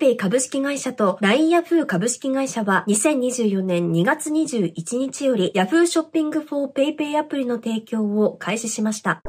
ペイ株式会社と LINE ヤフー株式会社は2024年2月21日より Yahoo ショッピング for PayPay アプリの提供を開始しました。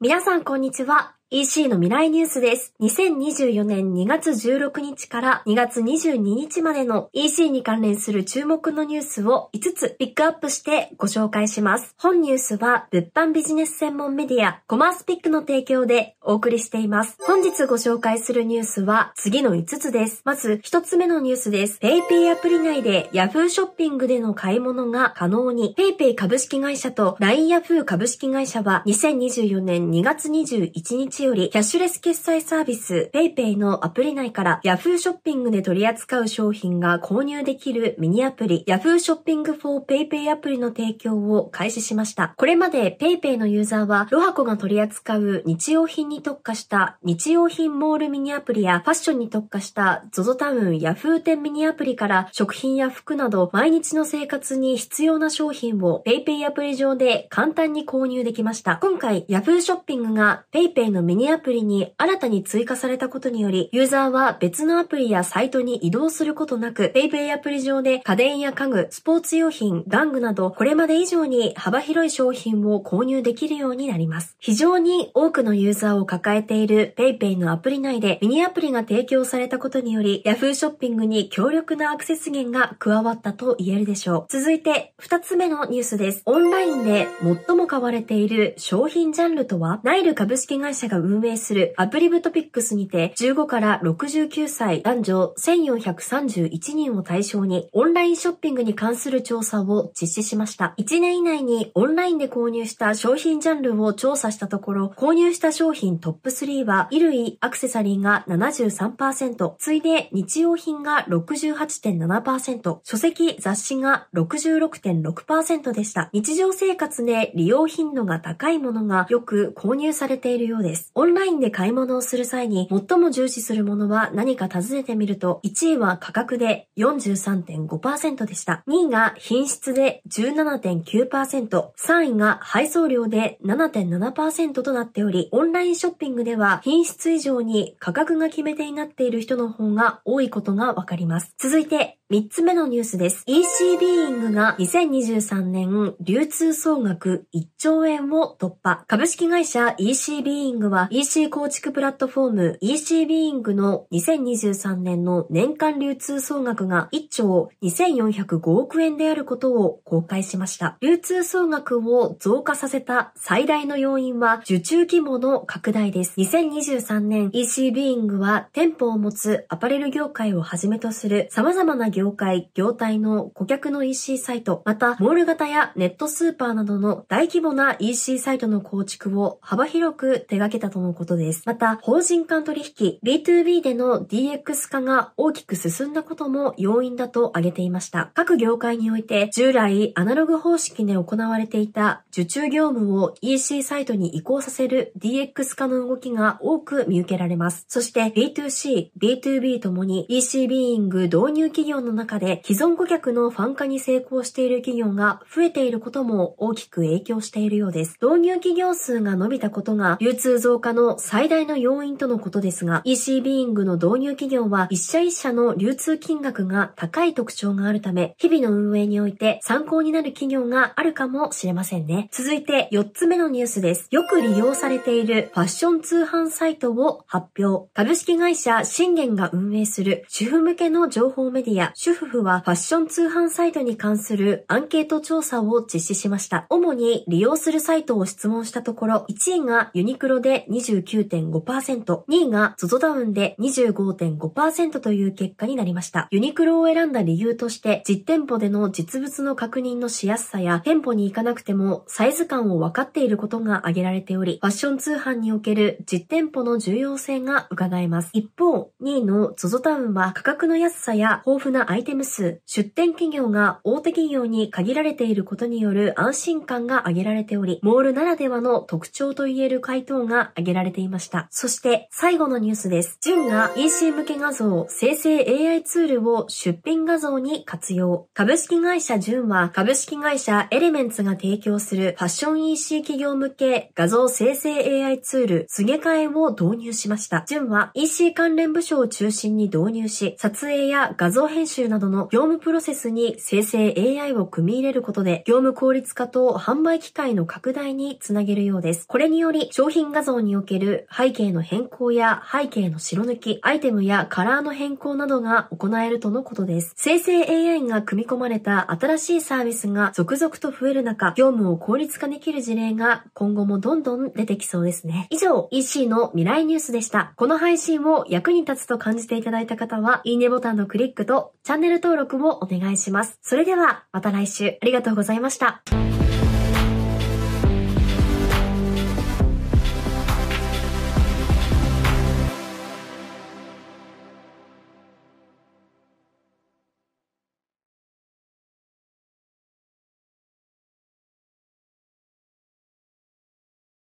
皆さんこんにちは。EC の未来ニュースです。2024年2月16日から2月22日までの EC に関連する注目のニュースを5つピックアップしてご紹介します。本ニュースは物販ビジネス専門メディアコマースピックの提供でお送りしています。本日ご紹介するニュースは次の5つです。まず1つ目のニュースです。PayPay アプリ内で Yahoo ショッピングでの買い物が可能に PayPay 株式会社と LINE Yahoo 株式会社は2024年2月21日日より、キャッシュレス決済サービス PayPay のアプリ内から Yahoo ショッピングで取り扱う商品が購入できるミニアプリ Yahoo ショッピング for PayPay アプリの提供を開始しました。これまで PayPay のユーザーは、ロハコが取り扱う日用品に特化した日用品モールミニアプリやファッションに特化した ZOZO タウン Yahoo 店ミニアプリから食品や服など毎日の生活に必要な商品を PayPay アプリ上で簡単に購入できました。今回 Yahoo ショッピングが PayPay のミニアプリに新たに追加されたことにより、ユーザーは別のアプリやサイトに移動することなく、PayPay アプリ上で家電や家具、スポーツ用品、玩具など、これまで以上に幅広い商品を購入できるようになります。非常に多くのユーザーを抱えている PayPay のアプリ内でミニアプリが提供されたことにより、Yahoo ショッピングに強力なアクセス源が加わったと言えるでしょう。続いて、二つ目のニュースです。オンラインで最も買われている商品ジャンルとは、ナイル株式会社が運営するアプリブトピックスにて15から69歳男女1431人を対象にオンラインショッピングに関する調査を実施しました。1年以内にオンラインで購入した商品ジャンルを調査したところ、購入した商品トップ3は衣類、アクセサリーが73%、ついで日用品が68.7%、書籍、雑誌が66.6%でした。日常生活で利用頻度が高いものがよく購入されているようです。オンラインで買い物をする際に最も重視するものは何か尋ねてみると、1位は価格で43.5%でした。2位が品質で17.9%、3位が配送料で7.7%となっており、オンラインショッピングでは品質以上に価格が決め手になっている人の方が多いことがわかります。続いて、3つ目のニュースです。EC ビーイングが2023年流通総額1兆円を突破。株式会社 EC ビーイングは EC 構築プラットフォーム EC ビーイングの2023年の年間流通総額が1兆2405億円であることを公開しました。流通総額を増加させた最大の要因は受注規模の拡大です。2023年 EC ビーイングは店舗を持つアパレル業界をはじめとする様々な業業界、業態の顧客の EC サイト、また、モール型やネットスーパーなどの大規模な EC サイトの構築を幅広く手掛けたとのことです。また、法人間取引、B2B での DX 化が大きく進んだことも要因だと挙げていました。各業界において、従来アナログ方式で行われていた受注業務を EC サイトに移行させる DX 化の動きが多く見受けられます。そして B2C、B2B ともに EC ビーイング導入企業のの中で既存顧客のファン化に成功している企業が増えていることも大きく影響しているようです。導入企業数が伸びたことが流通増加の最大の要因とのことですが、EC ビーイングの導入企業は一社一社の流通金額が高い特徴があるため、日々の運営において参考になる企業があるかもしれませんね。続いて4つ目のニュースです。よく利用されているファッション通販サイトを発表。株式会社信玄が運営する主婦向けの情報メディア主婦はファッション通販サイトに関するアンケート調査を実施しました。主に利用するサイトを質問したところ、1位がユニクロで29.5%、2位が ZOZO ダウンで25.5%という結果になりました。ユニクロを選んだ理由として、実店舗での実物の確認のしやすさや、店舗に行かなくてもサイズ感を分かっていることが挙げられており、ファッション通販における実店舗の重要性が伺えます。一方、2位の ZOZO タウンは価格の安さや豊富なアイテム数、出店企業が大手企業に限られていることによる安心感が挙げられており、モールならではの特徴といえる回答が挙げられていました。そして最後のニュースです。ジュンが EC 向け画像生成 AI ツールを出品画像に活用。株式会社ジュンは株式会社エレメンツが提供するファッション EC 企業向け画像生成 AI ツール、すげ替えを導入しました。ジュンは EC 関連部署を中心に導入し、撮影や画像編集などの業務プロセスに生成 AI を組み入れることで、業務効率化と販売機会の拡大につなげるようです。これにより、商品画像における背景の変更や背景の白抜き、アイテムやカラーの変更などが行えるとのことです。生成 AI が組み込まれた新しいサービスが続々と増える中、業務を効率化できる事例が今後もどんどん出てきそうですね。以上、EC の未来ニュースでした。この配信を役に立つと感じていただいた方は、いいねボタンのクリックとチャンネル登録もお願いします。それでは、また来週ありがとうございました。